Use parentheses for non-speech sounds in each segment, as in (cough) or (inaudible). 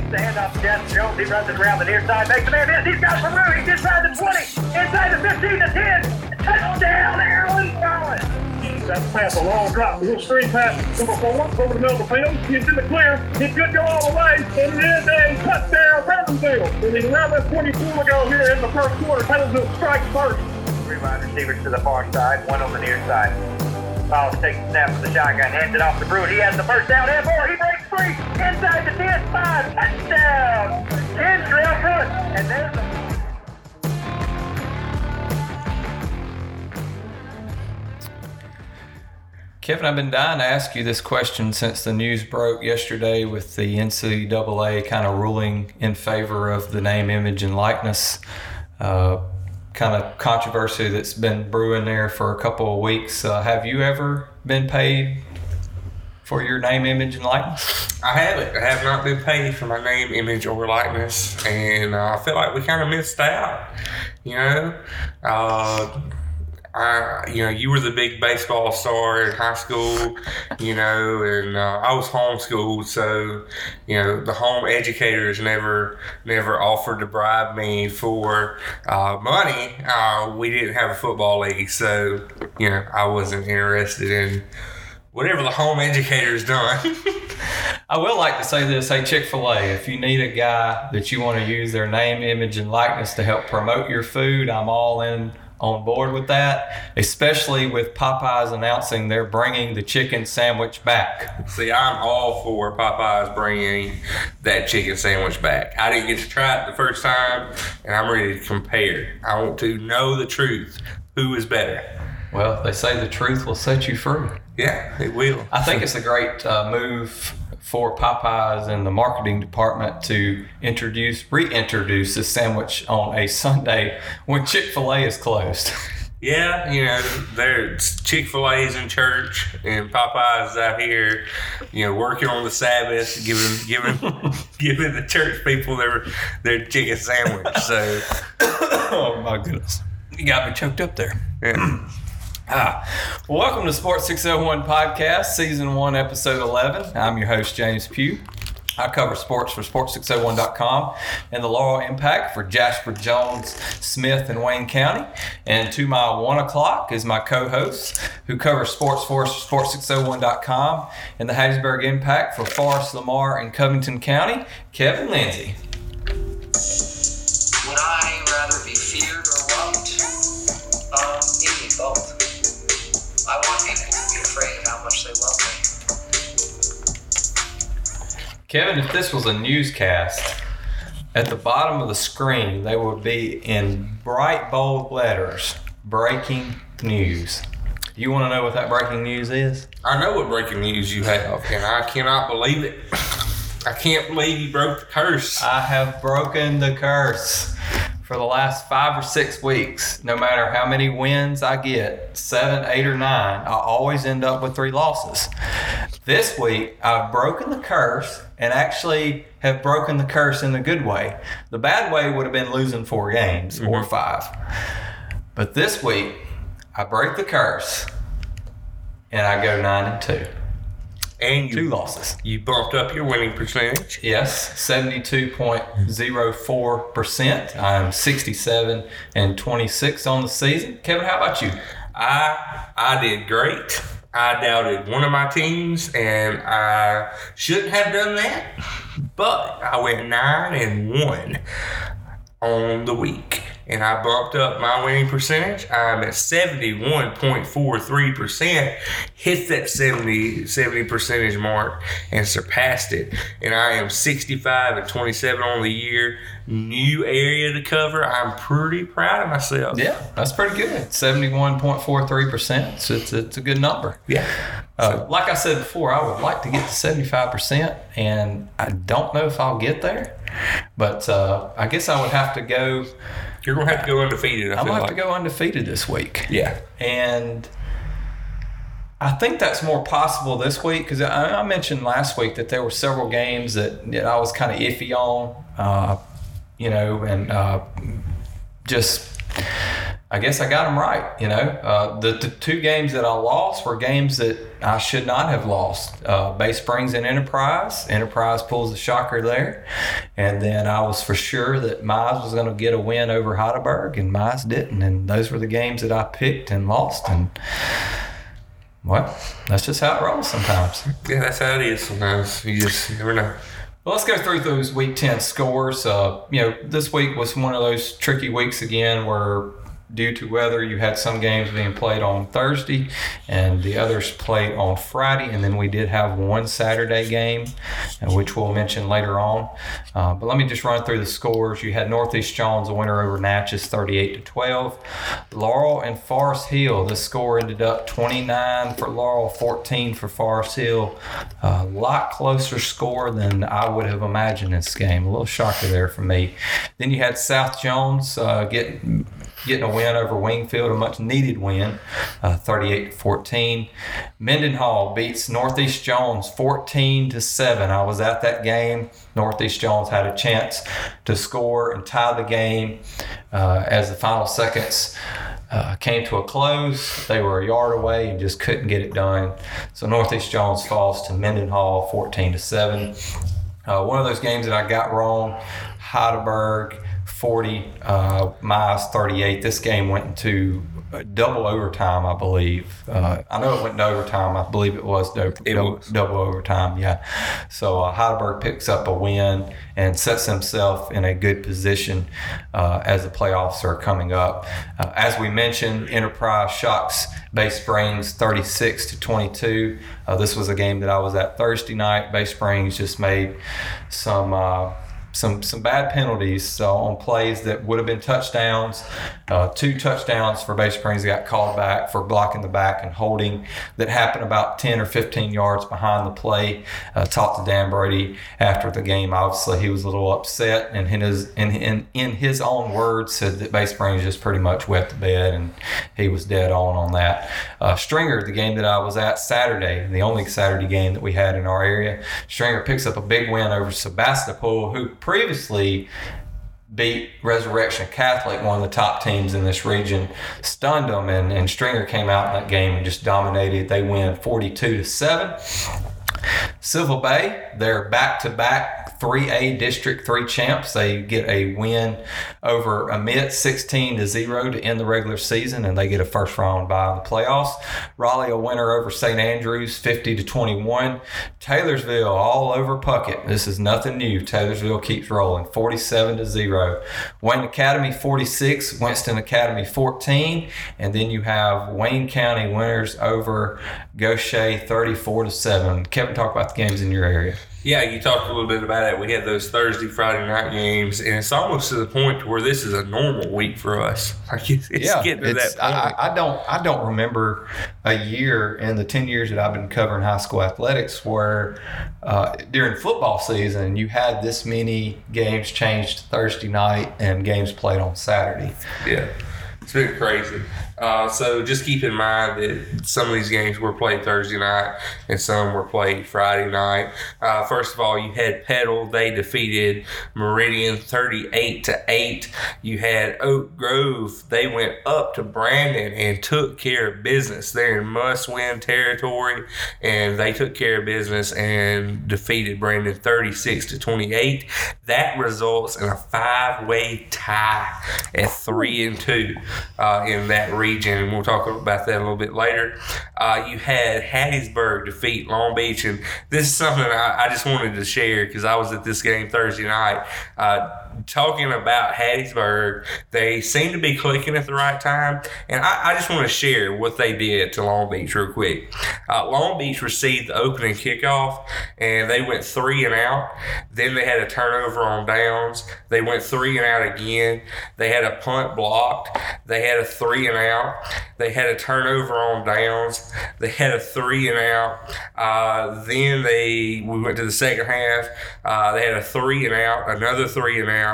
Takes the hand off Jeff Jones. He runs it around the near side. Makes the man miss. He's got some room. He's inside the 20. Inside the 15 to 10. Touchdown, Aaron Collins. That's a pass, a long drop, a little screen pass, number four, over the middle of the field. He's in the clear. He could go all the way. And it is a touchdown, around that 24 to go here in the first quarter. Pendleton strikes first. Three wide receivers to the far side, one on the near side. Powell takes the snap of the shotgun, hands it off to Brewer. He has the first down and more. He inside the 10, 5, touchdown. 10 trail. And there's the Kevin, I've been dying to ask you this question since the news broke yesterday with the NCAA kind of ruling in favor of the name, image, and likeness. Uh, kind of controversy that's been brewing there for a couple of weeks. Uh, have you ever been paid for your name, image, and likeness? I haven't. I have not been paid for my name, image, or likeness, and uh, I feel like we kind of missed out. You know, uh, I, you know, you were the big baseball star in high school, you know, and uh, I was homeschooled, so you know the home educators never, never offered to bribe me for uh, money. Uh, we didn't have a football league, so you know I wasn't interested in whatever the home educator's done. (laughs) I will like to say this hey, Chick fil A, if you need a guy that you want to use their name, image, and likeness to help promote your food, I'm all in on board with that, especially with Popeyes announcing they're bringing the chicken sandwich back. See, I'm all for Popeyes bringing that chicken sandwich back. I didn't get to try it the first time, and I'm ready to compare. I want to know the truth. Who is better? Well, they say the truth will set you free. Yeah, it will. I think it's a great uh, move for Popeyes and the marketing department to introduce, reintroduce this sandwich on a Sunday when Chick fil A is closed. (laughs) Yeah, you know, there's Chick Fil A's in church and Popeyes out here, you know, working on the Sabbath, giving giving (laughs) giving the church people their their chicken sandwich. So, (coughs) oh my goodness, you got me choked up there. yeah. (clears throat) Ah, (laughs) welcome to Sports 601 Podcast, Season 1, Episode 11. I'm your host, James Pugh. I cover sports for Sports601.com and the Laurel Impact for Jasper Jones, Smith, and Wayne County. And to my one o'clock is my co host who covers sports for Sports601.com and the Hattiesburg Impact for Forest, Lamar, and Covington County, Kevin Lindsay. Kevin, if this was a newscast, at the bottom of the screen, they would be in bright, bold letters breaking news. You want to know what that breaking news is? I know what breaking news you have, and I cannot believe it. I can't believe you broke the curse. I have broken the curse for the last five or six weeks. No matter how many wins I get seven, eight, or nine I always end up with three losses. This week, I've broken the curse and actually have broken the curse in the good way. The bad way would have been losing four games or mm-hmm. five. But this week, I break the curse and I go nine and two. And Two losses. you bumped up your winning percentage. Yes, 72.04%. I'm 67 and 26 on the season. Kevin, how about you? I I did great. I doubted one of my teams, and I shouldn't have done that. But I went nine and one on the week, and I bumped up my winning percentage. I'm at seventy one point four three percent. Hit that 70, 70 percentage mark and surpassed it. And I am sixty five and twenty seven on the year. New area to cover. I'm pretty proud of myself. Yeah, that's pretty good. 71.43%. So it's, it's a good number. Yeah. Uh, like I said before, I would like to get to 75%, and I don't know if I'll get there. But uh, I guess I would have to go, You're gonna have to go undefeated. I I'm feel going to like. have to go undefeated this week. Yeah. And I think that's more possible this week because I, I mentioned last week that there were several games that, that I was kind of iffy on, uh, you know, and uh, just I guess I got them right. You know, uh, the, the two games that I lost were games that I should not have lost. Uh, Bay Springs and Enterprise. Enterprise pulls the shocker there. And then I was for sure that Mize was going to get a win over Heidelberg, and Mize didn't. And those were the games that I picked and lost. And well, that's just how it rolls sometimes. Yeah, that's how it is sometimes. You just never know. Well, let's go through those week 10 scores. Uh, you know, this week was one of those tricky weeks again where due to weather, you had some games being played on Thursday and the others played on Friday. And then we did have one Saturday game, uh, which we'll mention later on. Uh, but let me just run through the scores. You had Northeast Jones, a winner over Natchez, 38 to 12. Laurel and Forest Hill, the score ended up 29 for Laurel, 14 for Forest Hill. A lot closer score than I would have imagined this game. A little shocker there for me. Then you had South Jones uh, getting getting a win over Wingfield, a much needed win, uh, 38 to 14. Mendenhall beats Northeast Jones 14 to 7. I was at that game. Northeast Jones had a chance to score and tie the game uh, as the final seconds. Uh, came to a close. They were a yard away and just couldn't get it done. So Northeast Jones falls to Mendenhall 14 to 7. Uh, one of those games that I got wrong, Heidelberg 40, uh, Mize 38. This game went into double overtime, I believe. Uh, I know it went into overtime. I believe it was, do- It double, was. double overtime, yeah. So uh, Heidelberg picks up a win and sets himself in a good position uh, as the playoffs are coming up. Uh, as we mentioned, Enterprise shocks Bay Springs 36 to 22. Uh, this was a game that I was at Thursday night. Bay Springs just made some. Some some bad penalties uh, on plays that would have been touchdowns. Uh, two touchdowns for Bay Springs got called back for blocking the back and holding that happened about 10 or 15 yards behind the play. Uh, talked to Dan Brady after the game. Obviously, he was a little upset and in his in, in, in his own words said that Bay Springs just pretty much wet the bed and he was dead on on that. Uh, Stringer, the game that I was at Saturday, the only Saturday game that we had in our area, Stringer picks up a big win over Sebastopol, who previously beat Resurrection Catholic, one of the top teams in this region, stunned them, and, and Stringer came out in that game and just dominated. They win 42 to 7. Silver Bay, they're back to back 3A District 3 champs. They get a win over Amite 16 to 0 to end the regular season, and they get a first round bye in the playoffs. Raleigh, a winner over St. Andrews 50 to 21. Taylorsville, all over Puckett. This is nothing new. Taylorsville keeps rolling 47 to 0. Wayne Academy 46, Winston Academy 14, and then you have Wayne County winners over Gautier 34 to 7. Kevin, talk about the games in your area. Yeah, you talked a little bit about it. We had those Thursday, Friday night games, and it's almost to the point where this is a normal week for us. (laughs) Like it's, it's getting to that point. I, I- don't I don't remember a year in the ten years that I've been covering high school athletics where uh, during football season you had this many games changed to Thursday night and games played on Saturday. Yeah, it's been crazy. Uh, so just keep in mind that some of these games were played Thursday night and some were played Friday night. Uh, first of all, you had Petal; they defeated Meridian thirty-eight to eight. You had Oak Grove; they went up to Brandon and took care of business. They're in must-win territory, and they took care of business and defeated Brandon thirty-six to twenty-eight. That results in a five-way tie at three and two uh, in that region, and we'll talk about that a little bit later. Uh, you had Hattiesburg defeat Long Beach, and this is something I, I just wanted to share because I was at this game Thursday night. Uh, talking about Hattiesburg, they seem to be clicking at the right time, and I, I just want to share what they did to Long Beach real quick. Uh, Long Beach received the opening kickoff, and they went three and out. Then they had a turnover on downs. They went three and out again. They had a punt blocked. They had a three and out. They had a turnover on downs. They had a three and out. Uh, then they we went to the second half. Uh, they had a three and out, another three and out.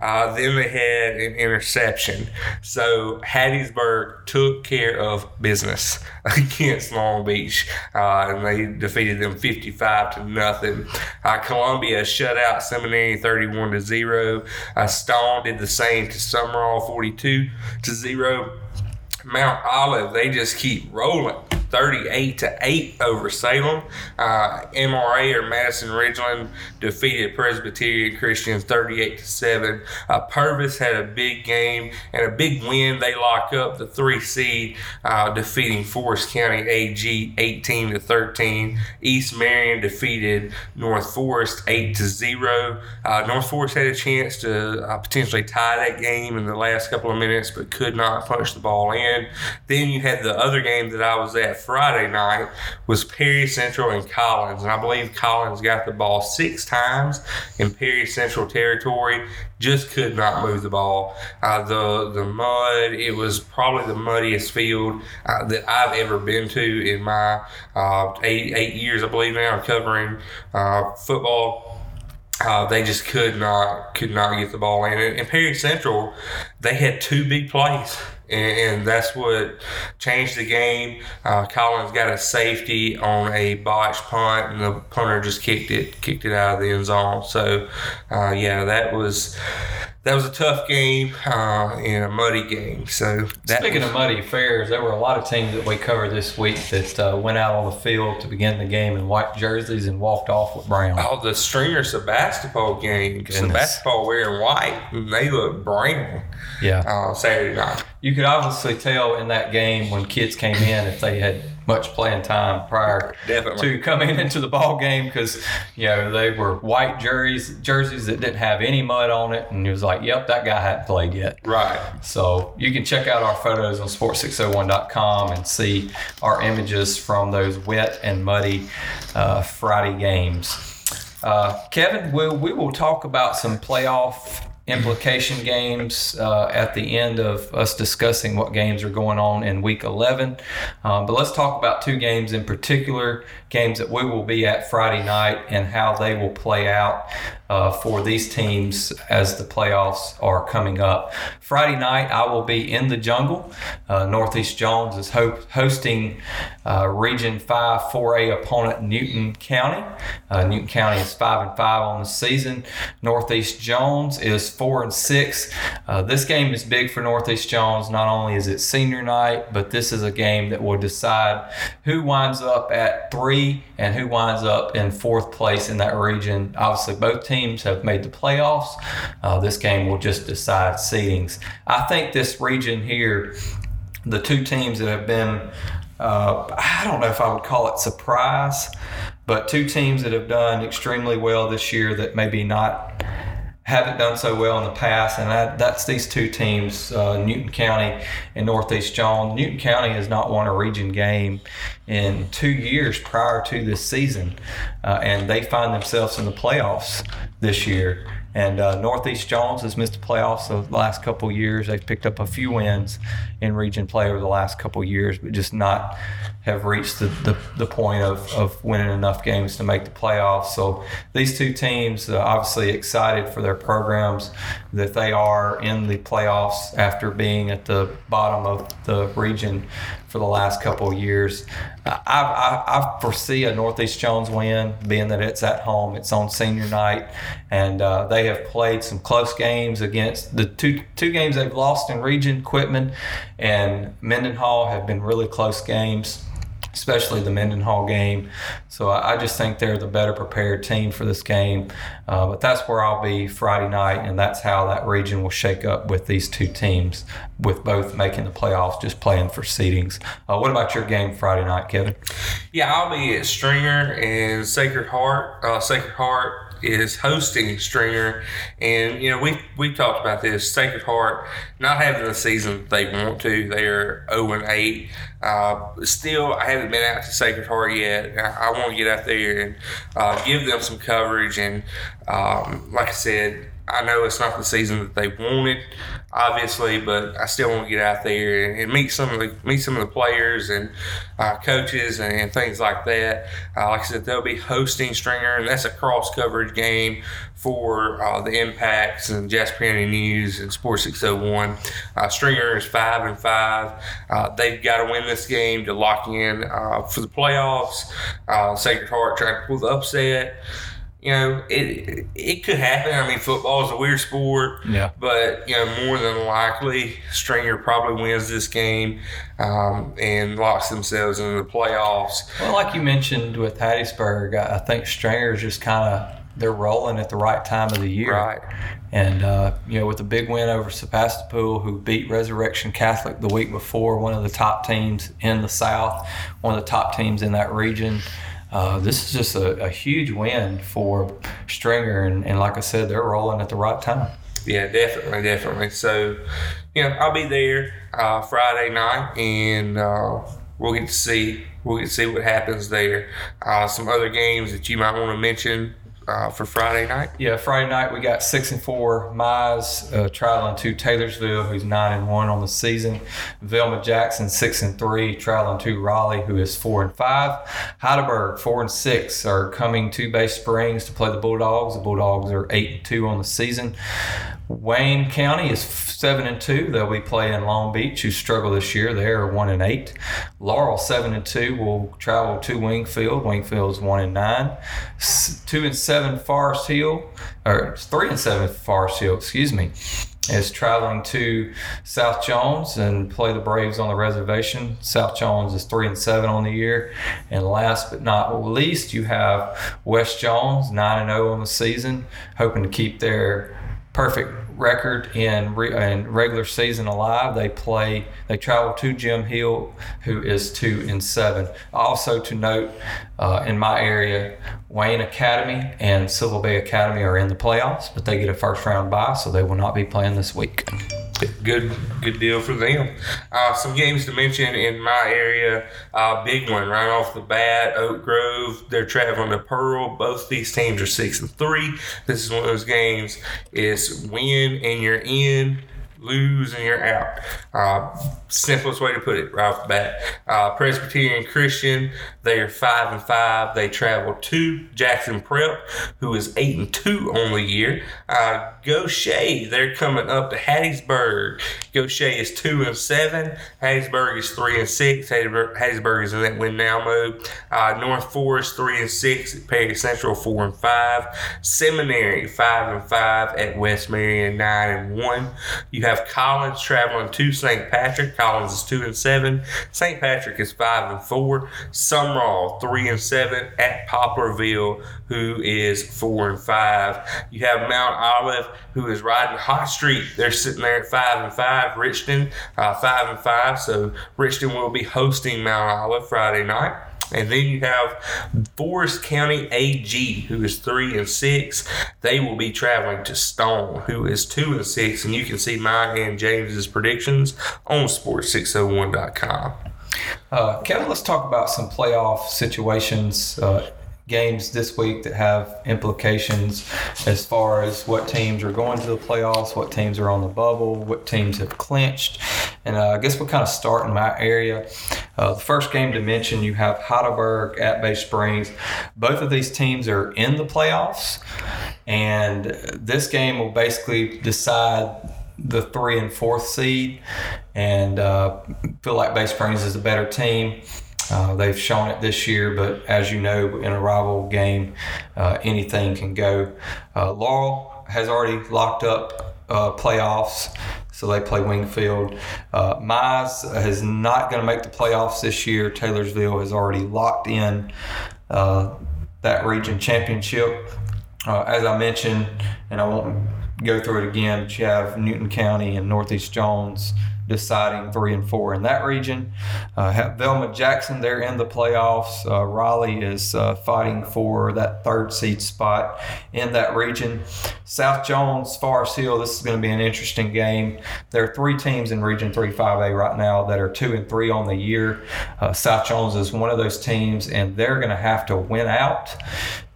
Uh, then they had an interception. So Hattiesburg took care of business (laughs) against Long Beach, uh, and they defeated them fifty-five to nothing. Uh, Columbia shut out Seminary thirty-one to zero. Uh, Stone did the same to Sumrall forty-two to zero. Mount Olive, they just keep rolling. 38 to 8 over Salem. Uh, MRA or Madison Ridgeland defeated Presbyterian Christian 38 to 7. Uh, Purvis had a big game and a big win. They lock up the three seed, uh, defeating Forest County AG 18 to 13. East Marion defeated North Forest 8 to 0. Uh, North Forest had a chance to uh, potentially tie that game in the last couple of minutes, but could not punch the ball in. Then you had the other game that I was at Friday night was Perry Central and Collins, and I believe Collins got the ball six times in Perry Central territory. Just could not move the ball. Uh, the the mud. It was probably the muddiest field uh, that I've ever been to in my uh, eight eight years, I believe now, covering uh, football. Uh, they just could not could not get the ball in. And, and Perry Central, they had two big plays, and, and that's what changed the game. Uh, Collins got a safety on a botched punt, and the punter just kicked it kicked it out of the end zone. So, uh, yeah, that was that was a tough game uh, and a muddy game. So that Speaking was- of muddy affairs, there were a lot of teams that we covered this week that uh, went out on the field to begin the game in white jerseys and walked off with brown. Oh, the Stringer basketball game. Goodness. basketball wearing white. and They look brown Yeah. uh, Saturday night. You could obviously tell in that game when kids came in if they had much playing time prior Definitely. to coming into the ball game because you know they were white jerseys jerseys that didn't have any mud on it and it was like yep that guy hadn't played yet Right. so you can check out our photos on sports601.com and see our images from those wet and muddy uh, Friday games. Uh, Kevin, we, we will talk about some playoff implication games uh, at the end of us discussing what games are going on in week 11. Um, but let's talk about two games in particular, games that we will be at Friday night and how they will play out uh, for these teams as the playoffs are coming up. Friday night, I will be in the jungle. Uh, Northeast Jones is ho- hosting uh, Region 5 4A opponent Newton County. Uh, Newton County is 5 and 5 on the season. Northeast Jones is 4 and 6. Uh, this game is big for Northeast Jones. Not only is it senior night, but this is a game that will decide who winds up at 3 and who winds up in fourth place in that region. Obviously, both teams have made the playoffs. Uh, this game will just decide seedings. I think this region here, the two teams that have been, uh, I don't know if I would call it surprise, but two teams that have done extremely well this year that maybe not haven't done so well in the past, and that, that's these two teams, uh, Newton County and Northeast John. Newton County has not won a region game in two years prior to this season, uh, and they find themselves in the playoffs this year. And uh, Northeast Jones has missed the playoffs the last couple years. They've picked up a few wins in region play over the last couple years, but just not have reached the, the, the point of, of winning enough games to make the playoffs. So these two teams uh, obviously excited for their programs that they are in the playoffs after being at the bottom of the region for the last couple of years. I, I, I foresee a Northeast Jones win, being that it's at home, it's on senior night, and uh, they have played some close games against the two two games they've lost in region. Quitman and Mendenhall have been really close games especially the Mendenhall game. So I I just think they're the better prepared team for this game. Uh, but that's where I'll be Friday night, and that's how that region will shake up with these two teams, with both making the playoffs, just playing for seedings. Uh, what about your game Friday night, Kevin? Yeah, I'll be at Stringer and Sacred Heart. Uh, Sacred Heart is hosting Stringer, and you know we we talked about this. Sacred Heart not having the season they want to. They are zero and eight. Uh, still, I haven't been out to Sacred Heart yet. I, I want to get out there and uh, give them some coverage. And um, like I said, I know it's not the season that they wanted, obviously, but I still want to get out there and, meet some of the meet some of the players and uh, coaches and, and things like that. Uh, like I said, they'll be hosting Stringer, and that's a cross coverage game for uh, the Impacts and Jasper County News and Sports 601. Uh, Stringer is five and five. Uh, they've got to win this game to lock in uh, for the playoffs. Sacred Heart trying to pull the upset. You know, it it could happen. I mean, football is a weird sport. Yeah. But you know, more than likely, Stringer probably wins this game um, and locks themselves into the playoffs. Well, like you mentioned with Hattiesburg, I think Stringer's just kind of they're rolling at the right time of the year. Right. And uh, you know, with a big win over Sebastopol, who beat Resurrection Catholic the week before, one of the top teams in the South, one of the top teams in that region. Uh, this is just a, a huge win for Stringer, and, and like I said, they're rolling at the right time. Yeah, definitely, definitely. So, you know, I'll be there uh, Friday night, and uh, we'll get to see we'll get to see what happens there. Uh, some other games that you might want to mention uh, for Friday night. Yeah, Friday night we got six and four Mize uh, traveling to Taylorsville, who's nine and one on the season. Velma Jackson six and three traveling to Raleigh, who is four and five. Heidelberg four and six are coming to Bay Springs to play the Bulldogs. The Bulldogs are eight and two on the season. Wayne County is seven and two. They'll be playing Long Beach, who struggle this year. They are one and eight. Laurel seven and two will travel to Wingfield. Wingfield is one and nine. S- two and seven Forest Hill, or three and seven Forest Hill. Excuse me. Is traveling to South Jones and play the Braves on the reservation. South Jones is three and seven on the year, and last but not least, you have West Jones nine and zero on the season, hoping to keep their perfect record in, re, in regular season alive. They play, they travel to Jim Hill, who is two and seven. Also to note, uh, in my area, Wayne Academy and Sylva Bay Academy are in the playoffs, but they get a first round bye, so they will not be playing this week. Good, good deal for them. Uh, some games to mention in my area. Uh, big one right off the bat. Oak Grove. They're traveling to Pearl. Both these teams are six and three. This is one of those games. Is win and you're in. Lose and you're out. Uh, simplest way to put it right off the bat. Uh, Presbyterian Christian, they are five and five. They travel to Jackson Prep, who is eight and two on the year. Uh, Gautier, they're coming up to Hattiesburg. Gautier is two and seven. Hattiesburg is three and six. Hattiesburg, is in that win now mode. Uh, North Forest three and six. Perry Central four and five. Seminary five and five at West Marion nine and one. You have Collins traveling to St. Patrick. Collins is two and seven. St. Patrick is five and four. Sumrall three and seven at Poplarville, who is four and five. You have Mount Olive, who is riding hot streak. They're sitting there at five and five. Richton uh, five and five. So Richton will be hosting Mount Olive Friday night. And then you have Forest County AG, who is three and six. They will be traveling to Stone, who is two and six. And you can see my and James's predictions on sports601.com. Uh, Kevin, let's talk about some playoff situations, uh, games this week that have implications as far as what teams are going to the playoffs, what teams are on the bubble, what teams have clinched. And uh, I guess we'll kind of start in my area. Uh, the first game to mention, you have Heidelberg at Bay Springs. Both of these teams are in the playoffs, and this game will basically decide the three and fourth seed, and uh, feel like Bay Springs is a better team. Uh, they've shown it this year, but as you know, in a rival game, uh, anything can go. Uh, Laurel has already locked up uh, playoffs, so they play Wingfield. Uh, Mize is not going to make the playoffs this year. Taylorsville has already locked in uh, that region championship. Uh, as I mentioned, and I won't go through it again, but you have Newton County and Northeast Jones deciding three and four in that region. Uh, have Velma Jackson, they're in the playoffs. Uh, Raleigh is uh, fighting for that third seed spot in that region. South Jones, Forest Hill, this is going to be an interesting game. There are three teams in Region 3 5A right now that are two and three on the year. Uh, South Jones is one of those teams, and they're going to have to win out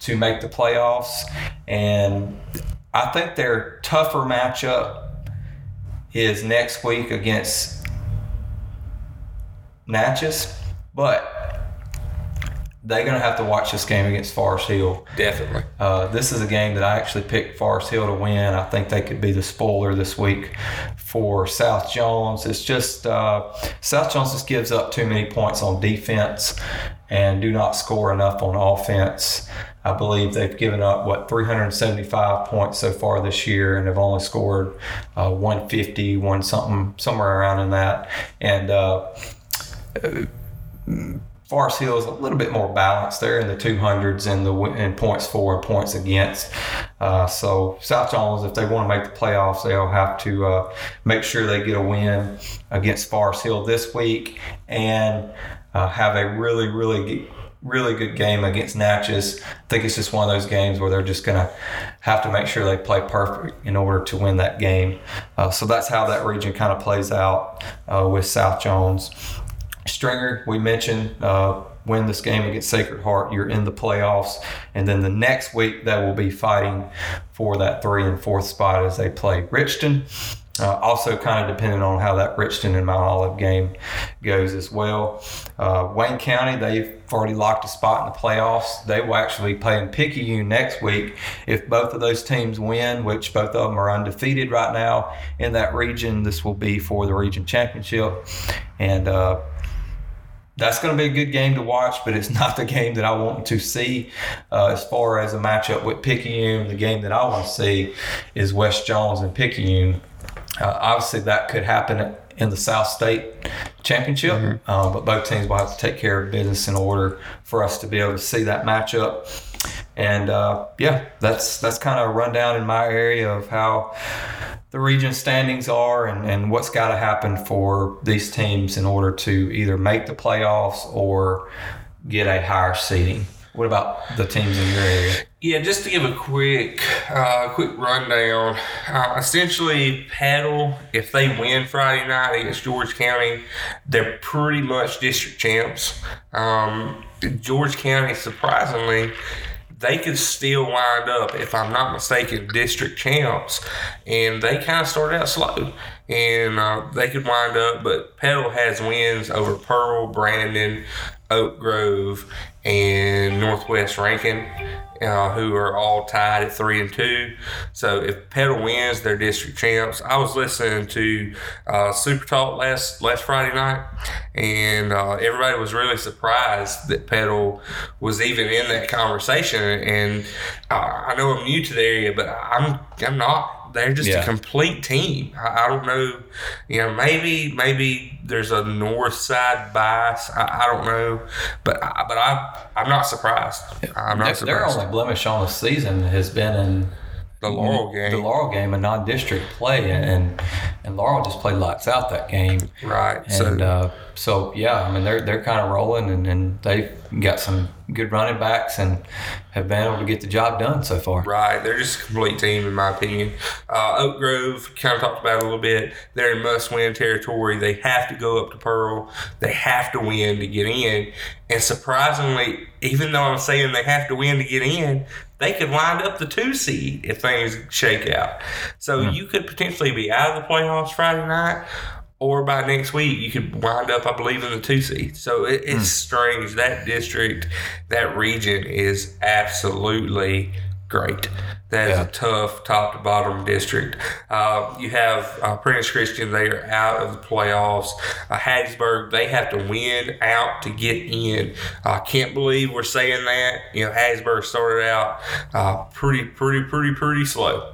to make the playoffs. And I think their tougher matchup is next week against Natchez, but they're going to have to watch this game against Forest Hill. Definitely. Uh, this is a game that I actually picked Forest Hill to win. I think they could be the spoiler this week for South Jones. It's just uh, South Jones just gives up too many points on defense, and do not score enough on offense. I believe they've given up what 375 points so far this year, and have only scored uh, 150, one something somewhere around in that. And uh, Forest Hill is a little bit more balanced. They're in the 200s in the in points for and points against. Uh, so South Jones, if they want to make the playoffs, they'll have to uh, make sure they get a win against Forest Hill this week and uh, have a really, really really good game against Natchez. I think it's just one of those games where they're just going to have to make sure they play perfect in order to win that game. Uh, so that's how that region kind of plays out uh, with South Jones. Stringer, we mentioned, uh, win this game against Sacred Heart, you're in the playoffs. And then the next week, they will be fighting for that three and fourth spot as they play Richton. Uh, also, kind of depending on how that Richton and Mount Olive game goes as well. Uh, Wayne County, they've already locked a spot in the playoffs. They will actually play in Picayune next week. If both of those teams win, which both of them are undefeated right now in that region, this will be for the region championship. And uh, that's going to be a good game to watch, but it's (laughs) not the game that I want to see. Uh, as far as a matchup with Picayune, the game that I want to see is West Jones and Picayune. Uh, obviously, that could happen in the South State Championship, mm-hmm. uh, but both teams will have to take care of business in order for us to be able to see that matchup. And uh, yeah, that's that's kind of a rundown in my area of how the region standings are and, and what's got to happen for these teams in order to either make the playoffs or get a higher seeding. What about the teams in your area? Yeah, just to give a quick, uh, quick rundown. Uh, essentially, Petal, if they win Friday night against George County, they're pretty much district champs. Um, George County, surprisingly, they could still wind up, if I'm not mistaken, district champs. And they kind of started out slow. And uh, they could wind up, but Petal has wins over Pearl, Brandon, Oak Grove, and Northwest Rankin, uh, who are all tied at three and two. So if Petal wins, they're district champs. I was listening to uh, Super Talk last last Friday night, and uh, everybody was really surprised that Petal was even in that conversation. And I know I'm new to the area, but I'm I'm not they're just yeah. a complete team. I, I, don't know, you know, maybe maybe there's a north side bias. I, I don't know, but I, but I I'm not surprised. I'm not their, surprised. Their only blemish on the season has been in the Laurel game. The Laurel game, a non-district play, and and Laurel just played lights out that game. Right. And so, uh, so yeah, I mean they're they're kind of rolling, and, and they've got some good running backs and have been able to get the job done so far. Right. They're just a complete team, in my opinion. Uh, Oak Grove, kind of talked about it a little bit. They're in must win territory. They have to go up to Pearl. They have to win to get in. And surprisingly, even though I'm saying they have to win to get in, they could wind up the two seed if things shake out. So mm. you could potentially be out of the playoffs Friday night, or by next week you could wind up, I believe, in the two seed. So it, it's mm. strange. That district, that region is absolutely great. That is yeah. a tough top to bottom district. Uh, you have uh, Prentice Christian, they are out of the playoffs. Uh, Hattiesburg, they have to win out to get in. I can't believe we're saying that. You know, Hattiesburg started out uh, pretty, pretty, pretty, pretty slow.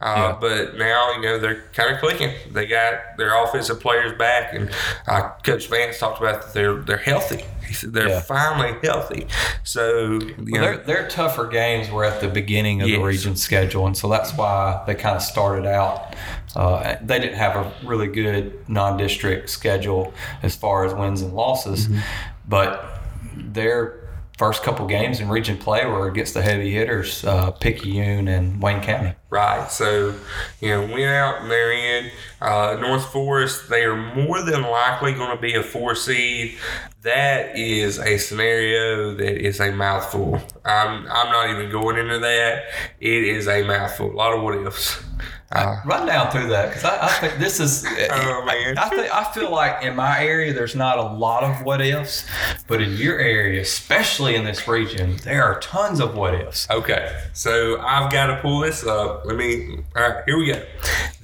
Uh, yeah. But now, you know, they're kind of clicking. They got their offensive players back, and uh, Coach Vance talked about that they're they're healthy. He said they're yeah. finally healthy. So, you well, know, their, tougher games were at the beginning of yes. the region schedule, and so that's why they kind of started out. Uh, they didn't have a really good non-district schedule as far as wins and losses, mm-hmm. but they're first couple games in region play were against the heavy hitters, uh, Picayune and Wayne County. Right. So, you know, went out and they're in uh, North Forest. They are more than likely going to be a four seed. That is a scenario that is a mouthful. I'm, I'm not even going into that. It is a mouthful. A lot of what ifs. Uh, run down through that because I, I, think this is. (laughs) Oh man! I, think, I feel like in my area there's not a lot of what ifs, but in your area, especially in this region, there are tons of what ifs. Okay, so I've got to pull this up. Let me. All right, here we go.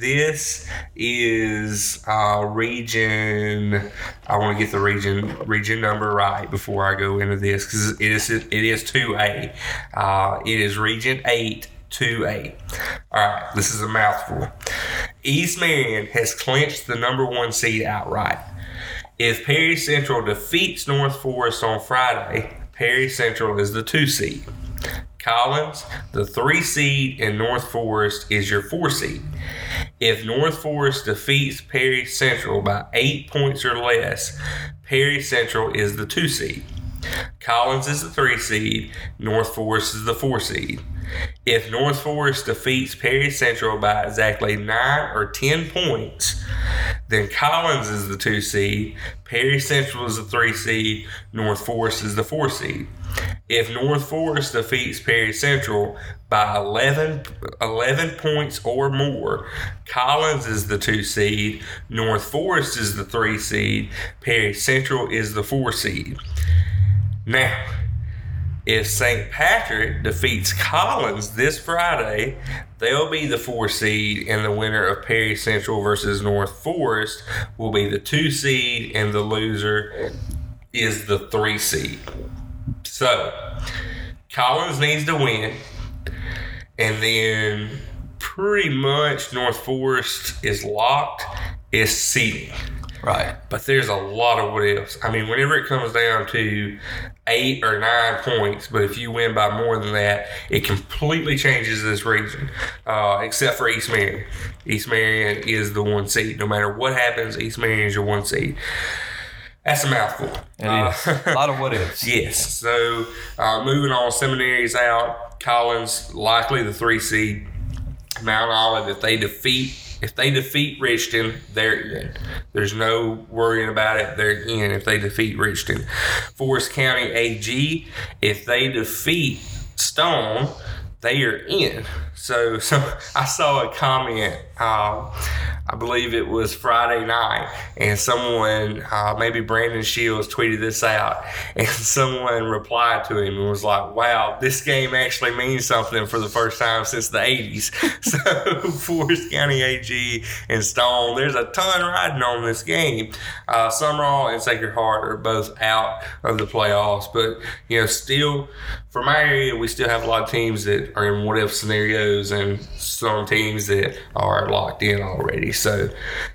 This is uh, region. I want to get the region region number right before I go into this because it is it is two A. Uh, it is Region Eight. 2A. All right, this is a mouthful. East Marion has clinched the number one seed outright. If Perry Central defeats North Forest on Friday, Perry Central is the two seed. Collins, the three seed, and North Forest is your four seed. If North Forest defeats Perry Central by eight points or less, Perry Central is the two seed. Collins is the three seed, North Forest is the four seed. If North Forest defeats Perry Central by exactly nine or ten points, then Collins is the two seed, Perry Central is the three seed, North Forest is the four seed. If North Forest defeats Perry Central by 11, 11 points or more, Collins is the two seed, North Forest is the three seed, Perry Central is the four seed. Now, if St. Patrick defeats Collins this Friday, they'll be the four seed, and the winner of Perry Central versus North Forest will be the two seed, and the loser is the three seed. So, Collins needs to win, and then pretty much North Forest is locked, is seeding. Right. But there's a lot of what ifs. I mean, whenever it comes down to eight or nine points, but if you win by more than that, it completely changes this region. Uh, except for East Marion. East Marion is the one seed. No matter what happens, East Marion is your one seed. That's a mouthful. It Uh, is. (laughs) a lot of what (laughs) ifs. Yes. So uh, moving on, seminaries out. Collins likely the three seed. Mount Olive if they defeat if they defeat Richton, they're in. There's no worrying about it. They're in if they defeat Richton. Forest County AG if they defeat Stone, they are in. So, so I saw a comment. Um, I believe it was Friday night, and someone, uh, maybe Brandon Shields, tweeted this out, (laughs) and someone replied to him and was like, "Wow, this game actually means something for the first time since the '80s." (laughs) So, (laughs) Forest County AG and Stone, there's a ton riding on this game. Uh, Sumrall and Sacred Heart are both out of the playoffs, but you know, still for my area, we still have a lot of teams that are in what if scenarios and some teams that are locked in already. So,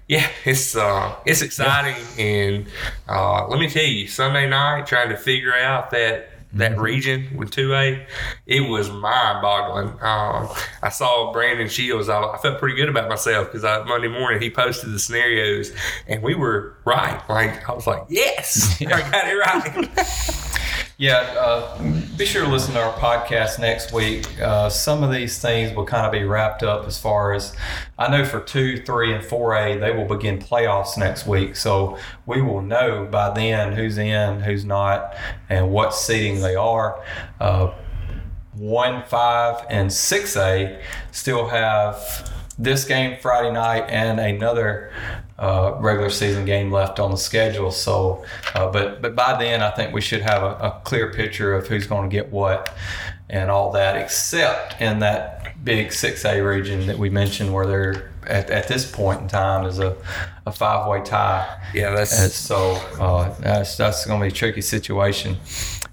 yeah, it's uh, it's exciting. And uh, let me tell you, Sunday night trying to figure out that that region with 2A, it was mind boggling. Um, I saw Brandon Shields. I, I felt pretty good about myself because Monday morning he posted the scenarios and we were right. Like, I was like, yes, I (laughs) got it right. (laughs) Yeah, uh, be sure to listen to our podcast next week. Uh, some of these things will kind of be wrapped up as far as I know for two, three, and four A, they will begin playoffs next week. So we will know by then who's in, who's not, and what seating they are. Uh, one, five, and six A still have this game Friday night and another uh, regular season game left on the schedule. So, uh, but but by then, I think we should have a, a clear picture of who's going to get what and all that, except in that big 6A region that we mentioned, where they're at, at this point in time is a, a five way tie. yeah, that's And so uh, that's, that's going to be a tricky situation.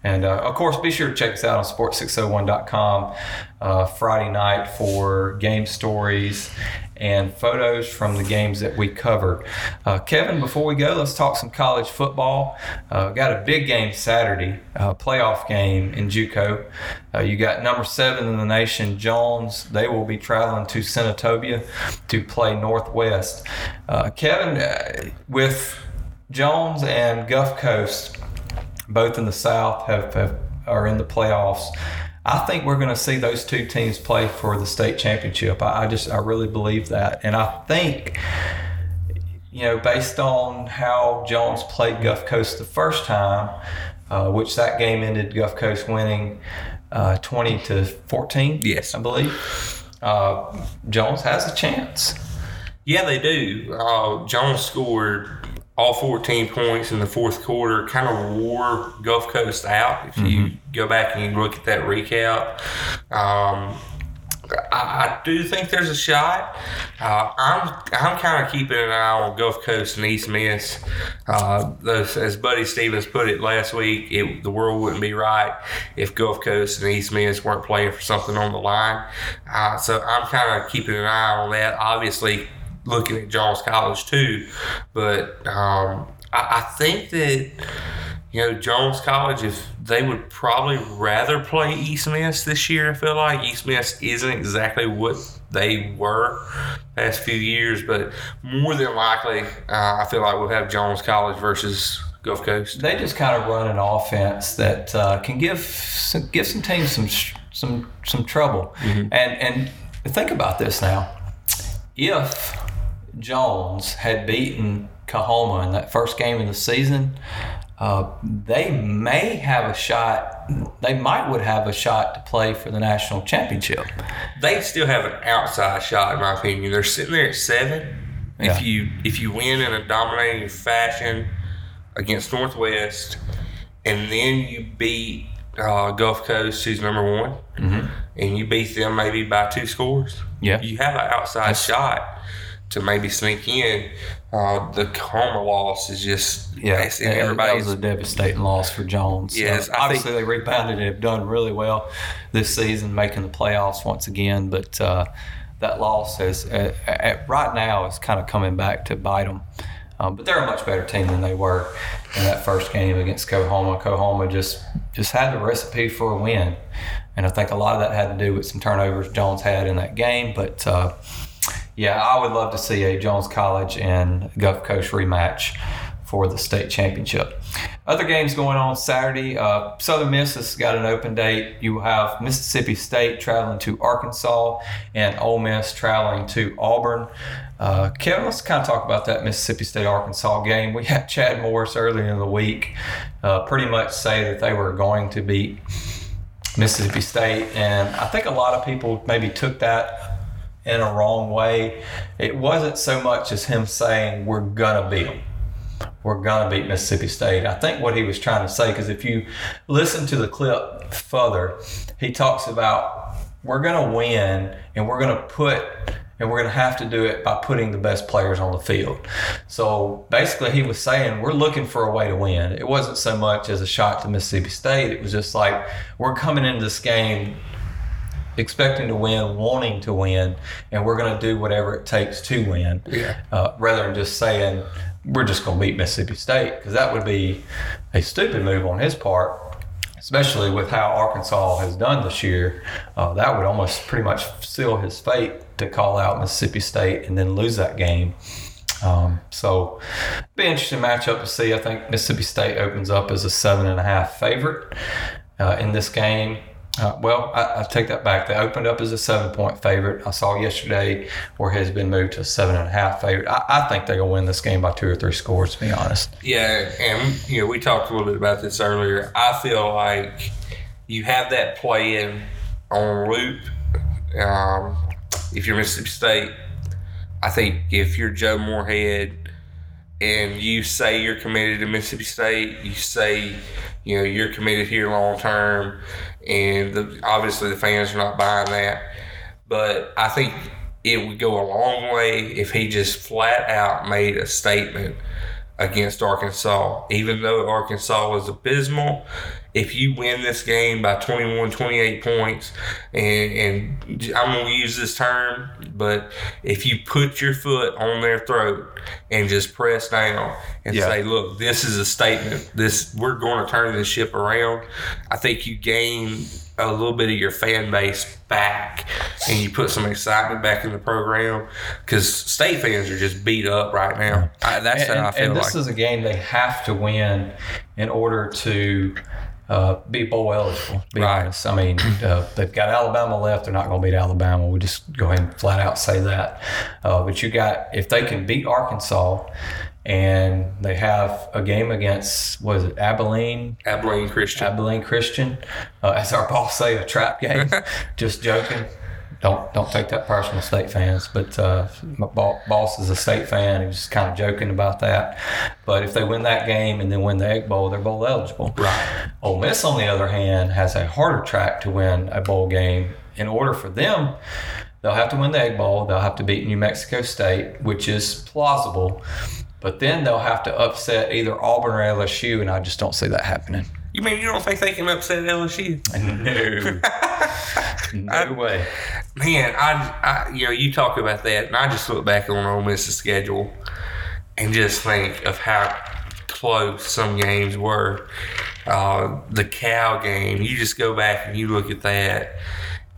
And uh, of course, be sure to check us out on sports601.com uh, Friday night for game stories and photos from the games that we covered. Uh, Kevin, before we go, let's talk some college football. Uh, got a big game Saturday, playoff game in JUCO. Uh, you got number seven in the nation, Jones. They will be traveling to Senatobia to play Northwest. Uh, Kevin, uh, with Jones and Gulf Coast, both in the South, have, have are in the playoffs. I think we're going to see those two teams play for the state championship. I, I just, I really believe that, and I think, you know, based on how Jones played Gulf Coast the first time, uh, which that game ended Gulf Coast winning uh, twenty to fourteen. Yes. I believe. Uh, Jones has a chance. Yeah, they do. Uh, Jones scored all 14 points in the fourth quarter, kind of wore Gulf Coast out. If you go back and look at that recap, um, I, I do think there's a shot. Uh, I'm I'm kind of keeping an eye on Gulf Coast and East Miss. Uh, those, as Buddy Stephens put it last week, it, the world wouldn't be right if Gulf Coast and East Miss weren't playing for something on the line. Uh, so I'm kind of keeping an eye on that. Obviously, looking at Jones College too, but um, I, I think that you know, Jones College, if they would probably rather play East Miss this year, I feel like East Miss isn't exactly what they were past few years, but more than likely, uh, I feel like we'll have Jones College versus Gulf Coast. They just kind of run an offense that uh, can give some, give some teams some some some trouble. And and think about this now: if Jones had beaten Coahoma in that first game of the season, uh, they may have a shot. They might would have a shot to play for the national championship. They still have an outside shot, in my opinion. They're sitting there at seven. Yeah. If you if you win in a dominating fashion against Northwest, and then you beat uh, Gulf Coast, who's number one, and you beat them maybe by two scores, Yeah. you have an outside shot to maybe sneak in. Uh, the Coahoma loss is just it's in and that was a devastating loss for Jones. Yes, Uh, obviously they rebounded and have done really well this season, making the playoffs once again. But uh, that loss is uh, uh, right now is kind of coming back to bite them. Um, but they're a much better team than they were in that first game against Coahoma. Coahoma just just had the recipe for a win, and I think a lot of that had to do with some turnovers Jones had in that game. But uh, yeah, I would love to see a Jones College and Gulf Coast rematch for the state championship. Other games going on Saturday. Uh, Southern Miss has got an open date. You have Mississippi State traveling to Arkansas and Ole Miss traveling to Auburn. Uh, Kevin, let's kind of talk about that Mississippi State Arkansas game. We had Chad Morris earlier in the week uh, pretty much say that they were going to beat Mississippi State, and I think a lot of people maybe took that in a wrong way. It wasn't so much as him saying we're gonna beat them. We're gonna beat Mississippi State. I think what he was trying to say, because if you listen to the clip further, he talks about we're gonna win and we're gonna put and we're gonna have to do it by putting the best players on the field. So basically, he was saying we're looking for a way to win. It wasn't so much as a shot to Mississippi State. It was just like we're coming into this game expecting to win, wanting to win, and we're going to do whatever it takes to win, Yeah. uh, rather than just saying we're just going to beat Mississippi State because that would be a stupid move on his part. Especially with how Arkansas has done this year, uh, that would almost pretty much seal his fate to call out Mississippi State and then lose that game. Um, so, be an interesting matchup to see. I think Mississippi State opens up as a seven and a half favorite uh, in this game. Uh, well, I, I take that back. They opened up as a seven point favorite. I saw yesterday where has been moved to a seven and a half favorite. I, I think they're going to win this game by two or three scores, to be honest. Yeah, and you know we talked a little bit about this earlier. I feel like you have that playing on loop. Um, if you're Mississippi State, I think if you're Joe Moorhead and you say you're committed to Mississippi State, you say you know you're committed here long term, and the, obviously the fans are not buying that. But I think it would go a long way if he just flat out made a statement against Arkansas. Even though Arkansas was abysmal, if you win this game by 21, 28 points, and, and I'm going to use this term, but if you put your foot on their throat and just press down and Yeah. say, look, this is a statement. This We're going to turn this ship around. I think you gain a little bit of your fan base back and you put some excitement back in the program because state fans are just beat up right now. I, that's and, how I feel and like. this is a game they have to win in order to uh, be bowl eligible. Be Right. honest, I mean uh, they've got Alabama left. They're not going to beat Alabama. We just go ahead and flat out say that. Uh, but you got if they can beat Arkansas. And they have a game against was it Abilene? Abilene Christian. Abilene Christian, uh, as our boss say, a trap game. (laughs) Just joking. Don't don't take that personal, state fans. But uh, my bo- boss is a state fan. He was kind of joking about that. But if they win that game and then win the Egg Bowl, they're bowl eligible. Right. Ole Miss, on the other hand, has a harder track to win a bowl game. In order for them, they'll have to win the Egg Bowl. They'll have to beat New Mexico State, which is plausible. But then they'll have to upset either Auburn or LSU, and I just don't see that happening. You mean you don't think they can upset LSU? (laughs) No, (laughs) no way. Man, I, I you know you talk about that, and I just look back on Ole Miss's schedule and just think of how close some games were. Uh, the Cal game, you just go back and you look at that,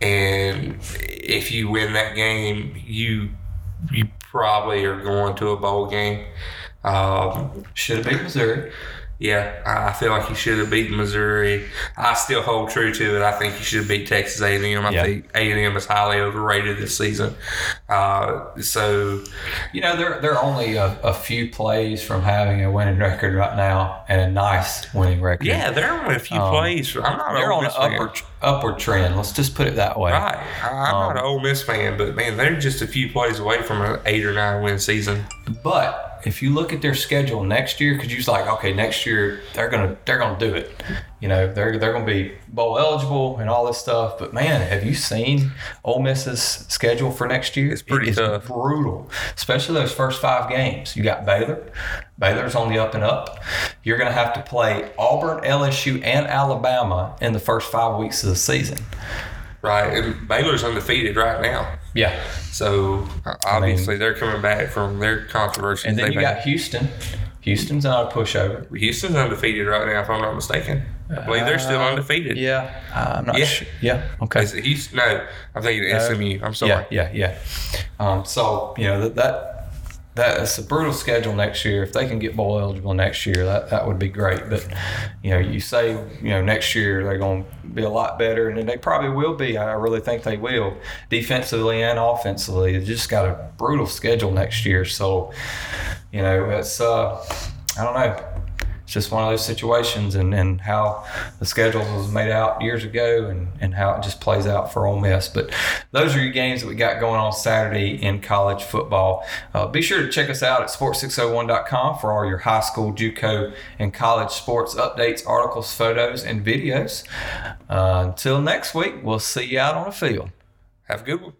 and if you win that game, you you probably are going to a bowl game. Um, Should have beat Missouri. Yeah, I feel like he should have beaten Missouri. I still hold true to it. I think he should have beat Texas A&M. I Yeah. think A&M is highly overrated this season. Uh, so You know, they're they're only a, a few plays from having a winning record right now and a nice winning record. yeah, they're only a few Um, plays. I'm not an they're on an upward upward trend. Let's just put it that way. Right, I'm Um, not an Ole Miss fan, but man, they're just a few plays away from an eight or nine win season. But if you look at their schedule next year, because you're like, okay, next year they're gonna they're gonna do it. You know, they're they're gonna be bowl eligible and all this stuff. But man, have you seen Ole Miss's schedule for next year? It's pretty It tough. brutal, especially those first five games. You got Baylor. Baylor's on the up and up. You're gonna have to play Auburn, LSU, and Alabama in the first five weeks of the season. Right, and Baylor's undefeated right now. Yeah, So uh, obviously they're coming back from their controversy. and then you had. got Houston. Houston's not a pushover. Houston's undefeated right now, if I'm not mistaken. I believe they're still Uh, undefeated. Yeah, I'm not Yeah. sure. Yeah, okay. Is it Houston? No, I'm thinking SMU. I'm sorry. Yeah, yeah, yeah. Um, so you know that that that's a brutal schedule next year. If they can get bowl eligible next year, that that would be great. But you know, you say you know next year they're going to be a lot better, and they probably will be. I really think they will, defensively and offensively. They just got a brutal schedule next year. So you know, it's uh, I don't know. It's just one of those situations, and, and how the schedule was made out years ago, and, and how it just plays out for Ole Miss. But those are your games that we got going on Saturday in college football. Uh, be sure to check us out at sports601.com for all your high school, JUCO, and college sports updates, articles, photos, and videos. Uh, until next week, we'll see you out on the field. Have a good one.